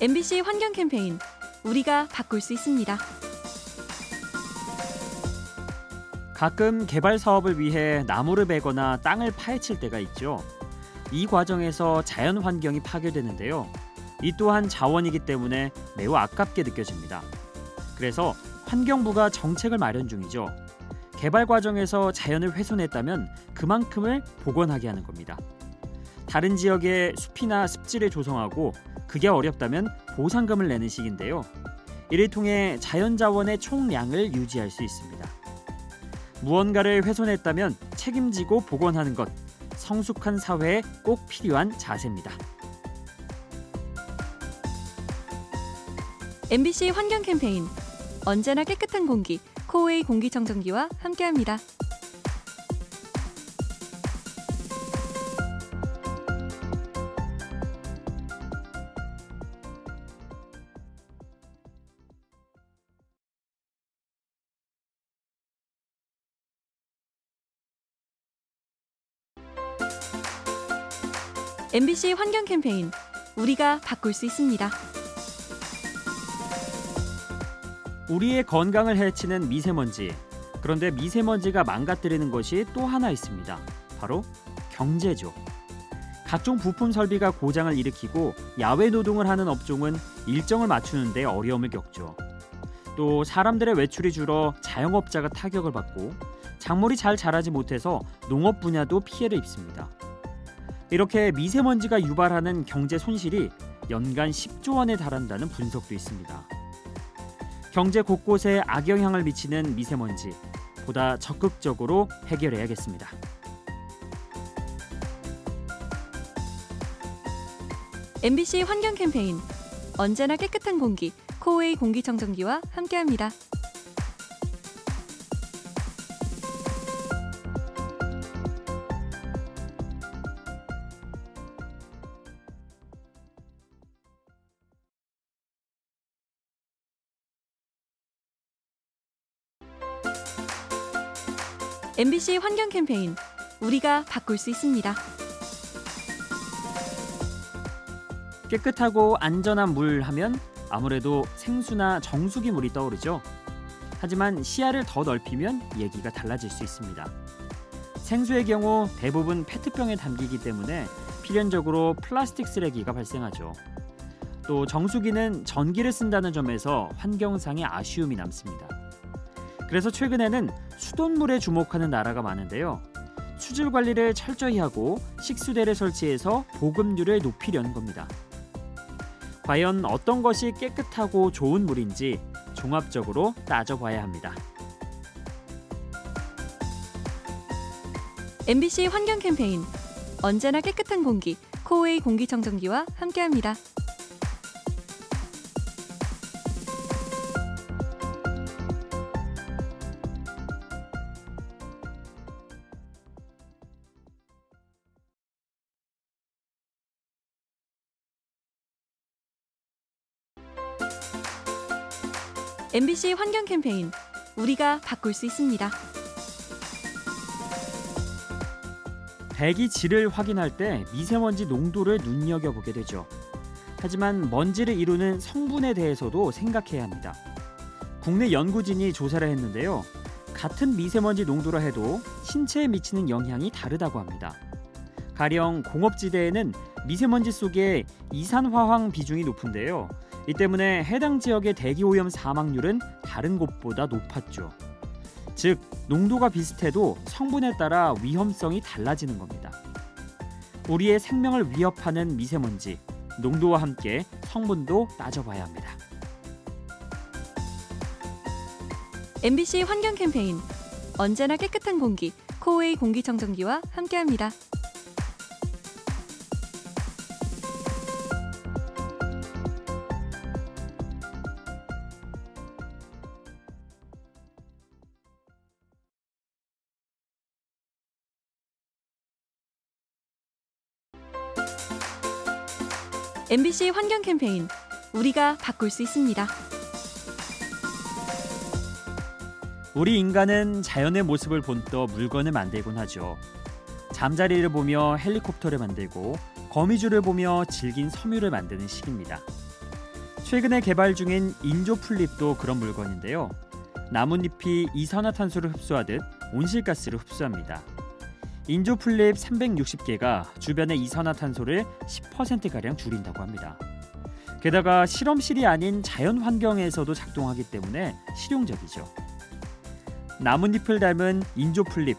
MBC 환경 캠페인 우리가 바꿀 수 있습니다. 가끔 개발 사업을 위해 나무를 베거나 땅을 파헤칠 때가 있죠. 이 과정에서 자연 환경이 파괴되는데요. 이 또한 자원이기 때문에 매우 아깝게 느껴집니다. 그래서 환경부가 정책을 마련 중이죠. 개발 과정에서 자연을 훼손했다면 그만큼을 복원하게 하는 겁니다. 다른 지역에 숲이나 습지를 조성하고 그게 어렵다면 보상금을 내는 식인데요. 이를 통해 자연자원의 총량을 유지할 수 있습니다. 무언가를 훼손했다면 책임지고 복원하는 것, 성숙한 사회에 꼭 필요한 자세입니다. MBC 환경 캠페인 언제나 깨끗한 공기 코웨이 공기청정기와 함께합니다. MBC 환경 캠페인 우리가 바꿀 수 있습니다. 우리의 건강을 해치는 미세먼지. 그런데 미세먼지가 망가뜨리는 것이 또 하나 있습니다. 바로 경제죠. 각종 부품 설비가 고장을 일으키고 야외 노동을 하는 업종은 일정을 맞추는데 어려움을 겪죠. 또 사람들의 외출이 줄어 자영업자가 타격을 받고 작물이 잘 자라지 못해서 농업 분야도 피해를 입습니다. 이렇게 미세먼지가 유발하는 경제 손실이 연간 10조 원에 달한다는 분석도 있습니다. 경제 곳곳에 악영향을 미치는 미세먼지 보다 적극적으로 해결해야겠습니다. 환경 캠페인 언제나 깨끗한 공기 코웨이 공기청정기와 함께합니다. MBC 환경 캠페인 우리가 바꿀 수 있습니다. 깨끗하고 안전한 물 하면 아무래도 생수나 정수기 물이 떠오르죠. 하지만 시야를 더 넓히면 얘기가 달라질 수 있습니다. 생수의 경우 대부분 페트병에 담기기 때문에 필연적으로 플라스틱 쓰레기가 발생하죠. 또 정수기는 전기를 쓴다는 점에서 환경상의 아쉬움이 남습니다. 그래서 최근에는 수돗물에 주목하는 나라가 많은데요. 수질 관리를 철저히 하고 식수대를 설치해서 보급률을 높이려는 겁니다. 과연 어떤 것이 깨끗하고 좋은 물인지 종합적으로 따져봐야 합니다. MBC 환경 캠페인 언제나 깨끗한 공기 코웨이 공기청정기와 함께합니다. MBC 환경 캠페인 우리가 바꿀 수 있습니다. 대기 질을 확인할 때 미세먼지 농도를 눈여겨 보게 되죠. 하지만 먼지를 이루는 성분에 대해서도 생각해야 합니다. 국내 연구진이 조사를 했는데요. 같은 미세먼지 농도라 해도 신체에 미치는 영향이 다르다고 합니다. 가령 공업지대에는 미세먼지 속에 이산화황 비중이 높은데요. 이 때문에 해당 지역의 대기 오염 사망률은 다른 곳보다 높았죠. 즉, 농도가 비슷해도 성분에 따라 위험성이 달라지는 겁니다. 우리의 생명을 위협하는 미세먼지, 농도와 함께 성분도 따져봐야 합니다. MBC 환경 캠페인 언제나 깨끗한 공기 코웨이 공기청정기와 함께합니다. MBC 환경 캠페인 우리가 바꿀 수 있습니다. 우리 인간은 자연의 모습을 본떠 물건을 만들곤 하죠. 잠자리를 보며 헬리콥터를 만들고 거미줄을 보며 질긴 섬유를 만드는 식입니다. 최근에 개발 중인 인조풀립도 그런 물건인데요. 나뭇잎이 이산화탄소를 흡수하듯 온실가스를 흡수합니다. 인조 풀잎 360개가 주변의 이산화탄소를 10%가량 줄인다고 합니다. 게다가 실험실이 아닌 자연 환경에서도 작동하기 때문에 실용적이죠. 나뭇잎을 닮은 인조 풀잎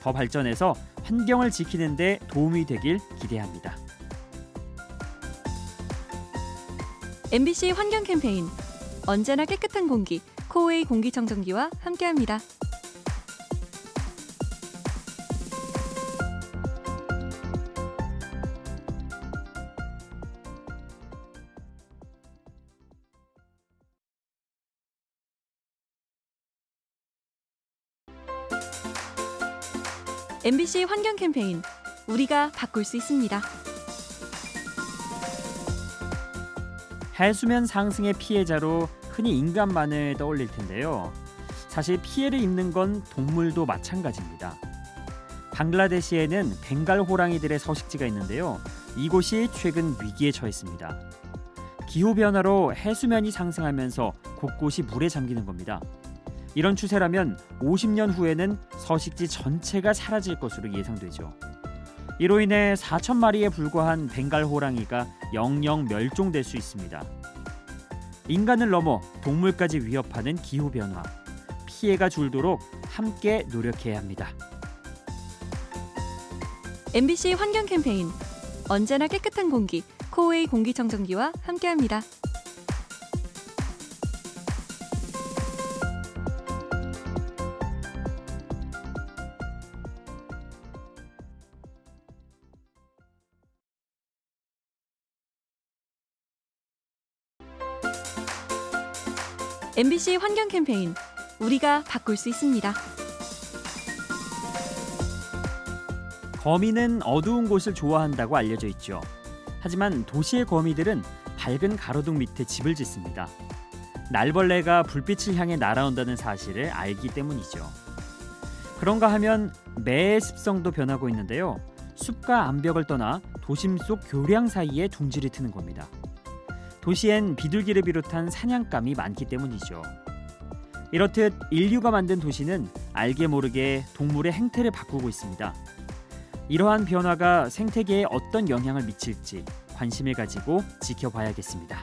더 발전해서 환경을 지키는 데 도움이 되길 기대합니다. MBC 환경 캠페인 언제나 깨끗한 공기 코웨이 공기청정기와 함께합니다. MBC 환경 캠페인 우리가 바꿀 수 있습니다. 해수면 상승의 피해자로 흔히 인간만을 떠올릴 텐데요. 사실 피해를 입는 건 동물도 마찬가지입니다. 방글라데시에는 벵갈 호랑이들의 서식지가 있는데요. 이곳이 최근 위기에 처했습니다. 기후 변화로 해수면이 상승하면서 곳곳이 물에 잠기는 겁니다. 이런 추세라면 50년 후에는 서식지 전체가 사라질 것으로 예상되죠. 이로 인해 4천 마리에 불과한 벵갈 호랑이가 영영 멸종될 수 있습니다. 인간을 넘어 동물까지 위협하는 기후 변화, 피해가 줄도록 함께 노력해야 합니다. MBC 환경 캠페인 언제나 깨끗한 공기 코웨이 공기청정기와 함께합니다. MBC 환경 캠페인 우리가 바꿀 수 있습니다. 거미는 어두운 곳을 좋아한다고 알려져 있죠. 하지만 도시의 거미들은 밝은 가로등 밑에 집을 짓습니다. 날벌레가 불빛을 향해 날아온다는 사실을 알기 때문이죠. 그런가 하면 매의 습성도 변하고 있는데요. 숲과 암벽을 떠나 도심 속 교량 사이에 둥지를 트는 겁니다. 도시엔 비둘기를 비롯한 사냥감이 많기 때문이죠. 이렇듯 인류가 만든 도시는 알게 모르게 동물의 행태를 바꾸고 있습니다. 이러한 변화가 생태계에 어떤 영향을 미칠지 관심을 가지고 지켜봐야겠습니다.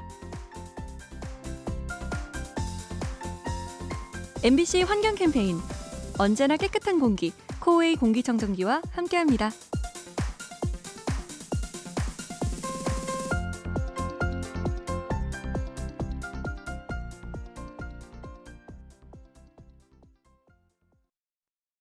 MBC 환경 캠페인 언제나 깨끗한 공기 코웨이 공기청정기와 함께합니다.